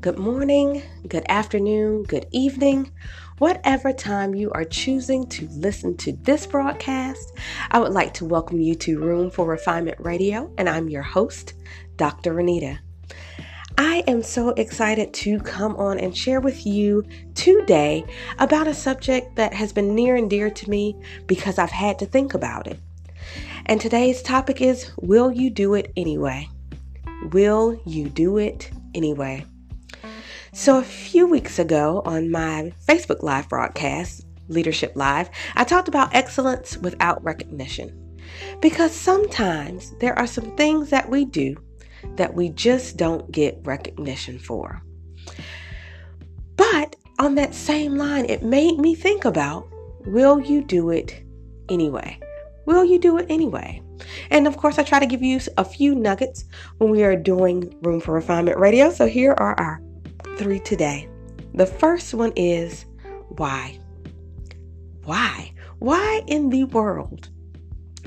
good morning, good afternoon, good evening, whatever time you are choosing to listen to this broadcast. I would like to welcome you to Room for Refinement Radio, and I'm your host, Dr. Renita. I am so excited to come on and share with you today about a subject that has been near and dear to me because I've had to think about it. And today's topic is Will you do it anyway? Will you do it anyway? So, a few weeks ago on my Facebook Live broadcast, Leadership Live, I talked about excellence without recognition. Because sometimes there are some things that we do that we just don't get recognition for. But on that same line, it made me think about will you do it anyway? Will you do it anyway? And of course, I try to give you a few nuggets when we are doing Room for Refinement Radio. So here are our three today. The first one is why? Why? Why in the world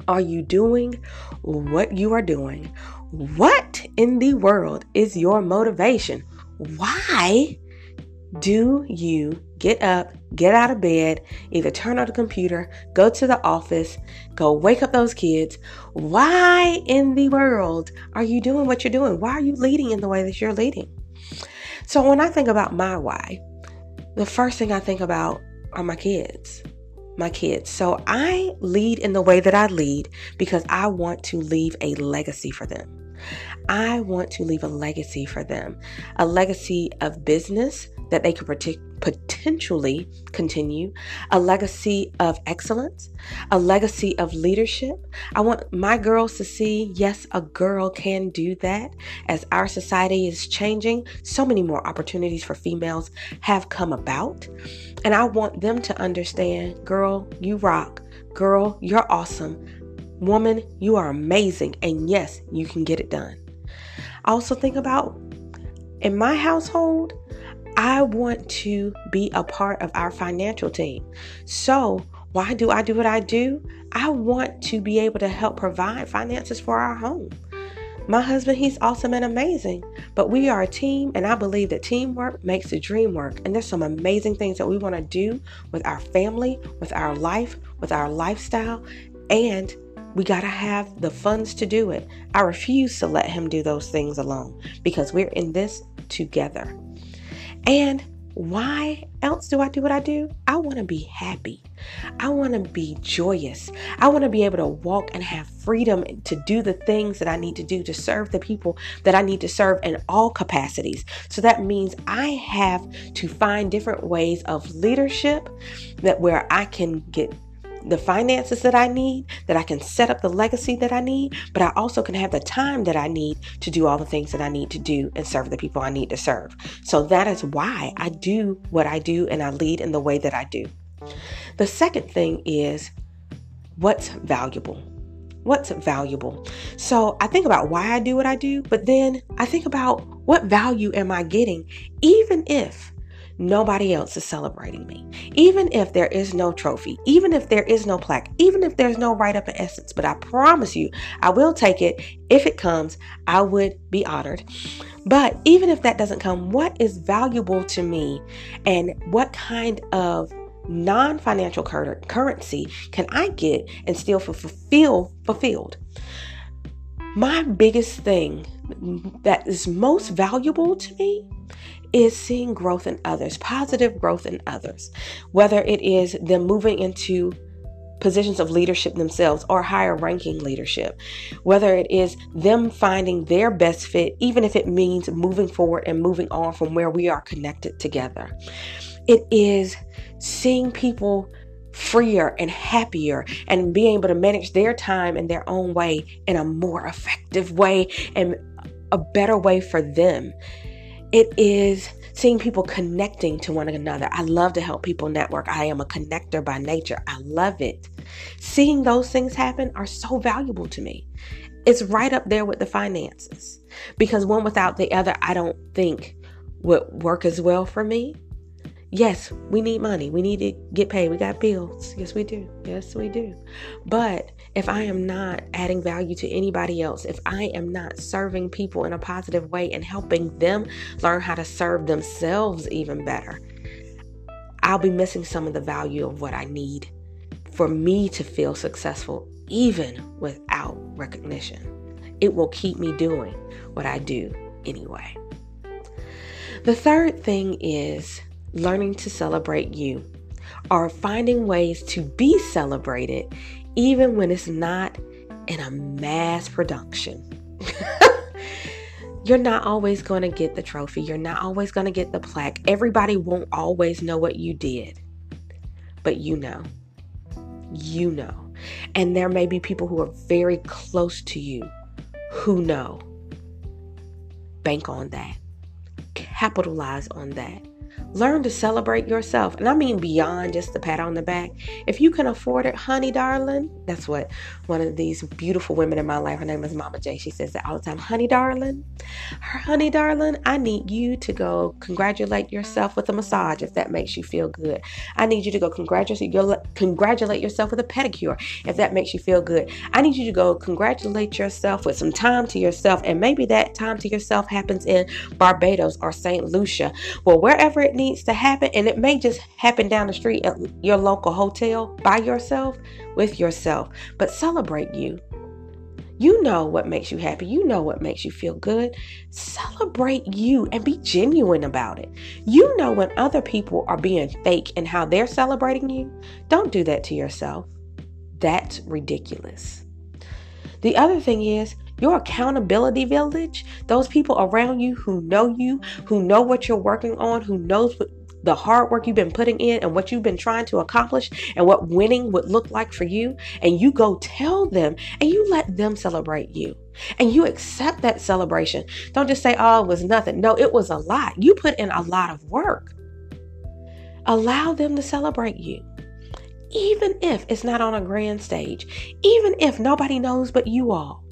are you doing what you are doing? What in the world is your motivation? Why do you get up, get out of bed, either turn on the computer, go to the office, go wake up those kids? Why in the world are you doing what you're doing? Why are you leading in the way that you're leading? So when I think about my why, the first thing I think about are my kids my kids. So I lead in the way that I lead because I want to leave a legacy for them. I want to leave a legacy for them, a legacy of business that they could potentially continue, a legacy of excellence, a legacy of leadership. I want my girls to see yes, a girl can do that. As our society is changing, so many more opportunities for females have come about. And I want them to understand girl, you rock. Girl, you're awesome. Woman, you are amazing. And yes, you can get it done. Also, think about in my household, I want to be a part of our financial team. So, why do I do what I do? I want to be able to help provide finances for our home. My husband, he's awesome and amazing, but we are a team, and I believe that teamwork makes the dream work. And there's some amazing things that we want to do with our family, with our life, with our lifestyle, and we got to have the funds to do it. I refuse to let him do those things alone because we're in this together. And why else do I do what I do? I want to be happy. I want to be joyous. I want to be able to walk and have freedom to do the things that I need to do to serve the people that I need to serve in all capacities. So that means I have to find different ways of leadership that where I can get the finances that I need, that I can set up the legacy that I need, but I also can have the time that I need to do all the things that I need to do and serve the people I need to serve. So that is why I do what I do and I lead in the way that I do. The second thing is what's valuable. What's valuable? So I think about why I do what I do, but then I think about what value am I getting, even if nobody else is celebrating me. Even if there is no trophy, even if there is no plaque, even if there's no write up in essence, but I promise you, I will take it. If it comes, I would be honored. But even if that doesn't come, what is valuable to me and what kind of non financial cur- currency can I get and still fulfill fulfilled? My biggest thing that is most valuable to me is seeing growth in others, positive growth in others, whether it is them moving into positions of leadership themselves or higher ranking leadership, whether it is them finding their best fit, even if it means moving forward and moving on from where we are connected together. It is seeing people freer and happier and being able to manage their time in their own way in a more effective way and a better way for them. It is seeing people connecting to one another. I love to help people network. I am a connector by nature. I love it. Seeing those things happen are so valuable to me. It's right up there with the finances because one without the other, I don't think would work as well for me. Yes, we need money. We need to get paid. We got bills. Yes, we do. Yes, we do. But if I am not adding value to anybody else, if I am not serving people in a positive way and helping them learn how to serve themselves even better, I'll be missing some of the value of what I need for me to feel successful, even without recognition. It will keep me doing what I do anyway. The third thing is learning to celebrate you or finding ways to be celebrated even when it's not in a mass production. You're not always going to get the trophy. You're not always going to get the plaque. Everybody won't always know what you did, but you know. You know. And there may be people who are very close to you who know. Bank on that. Capitalize on that. Learn to celebrate yourself. And I mean beyond just the pat on the back. If you can afford it, honey, darling, that's what one of these beautiful women in my life, her name is Mama J, she says that all the time, honey, darling, her honey, darling, I need you to go congratulate yourself with a massage if that makes you feel good. I need you to go congratulate, congratulate yourself with a pedicure if that makes you feel good. I need you to go congratulate yourself with some time to yourself. And maybe that time to yourself happens in Barbados or St. Lucia. Well, wherever it needs to happen, and it may just happen down the street at your local hotel by yourself with yourself, but celebrate you. You know what makes you happy. You know what makes you feel good. Celebrate you and be genuine about it. You know when other people are being fake and how they're celebrating you. Don't do that to yourself. That's ridiculous. The other thing is, your accountability village, those people around you who know you, who know what you're working on, who knows what the hard work you've been putting in and what you've been trying to accomplish and what winning would look like for you, and you go tell them and you let them celebrate you. And you accept that celebration. Don't just say, oh, it was nothing. No, it was a lot. You put in a lot of work. Allow them to celebrate you. Even if it's not on a grand stage, even if nobody knows but you all,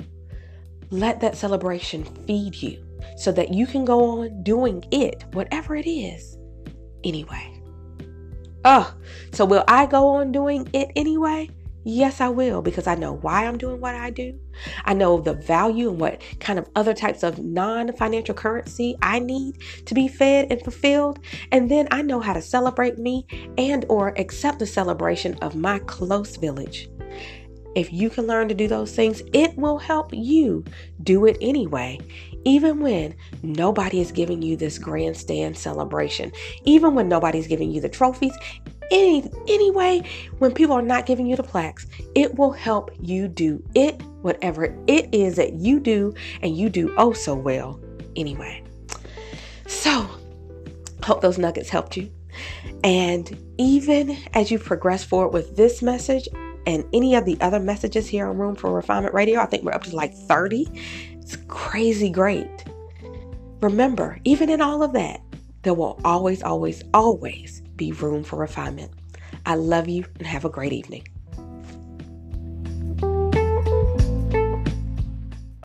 let that celebration feed you so that you can go on doing it, whatever it is, anyway. Oh, so will I go on doing it anyway? Yes, I will because I know why I'm doing what I do. I know the value and what kind of other types of non financial currency I need to be fed and fulfilled. And then I know how to celebrate me and or accept the celebration of my close village. If you can learn to do those things, it will help you do it anyway, even when nobody is giving you this grandstand celebration, even when nobody's giving you the trophies. Any, anyway, when people are not giving you the plaques, it will help you do it, whatever it is that you do, and you do oh so well anyway. So, hope those nuggets helped you. And even as you progress forward with this message, and any of the other messages here on Room for Refinement Radio. I think we're up to like 30. It's crazy great. Remember, even in all of that, there will always, always, always be room for refinement. I love you and have a great evening.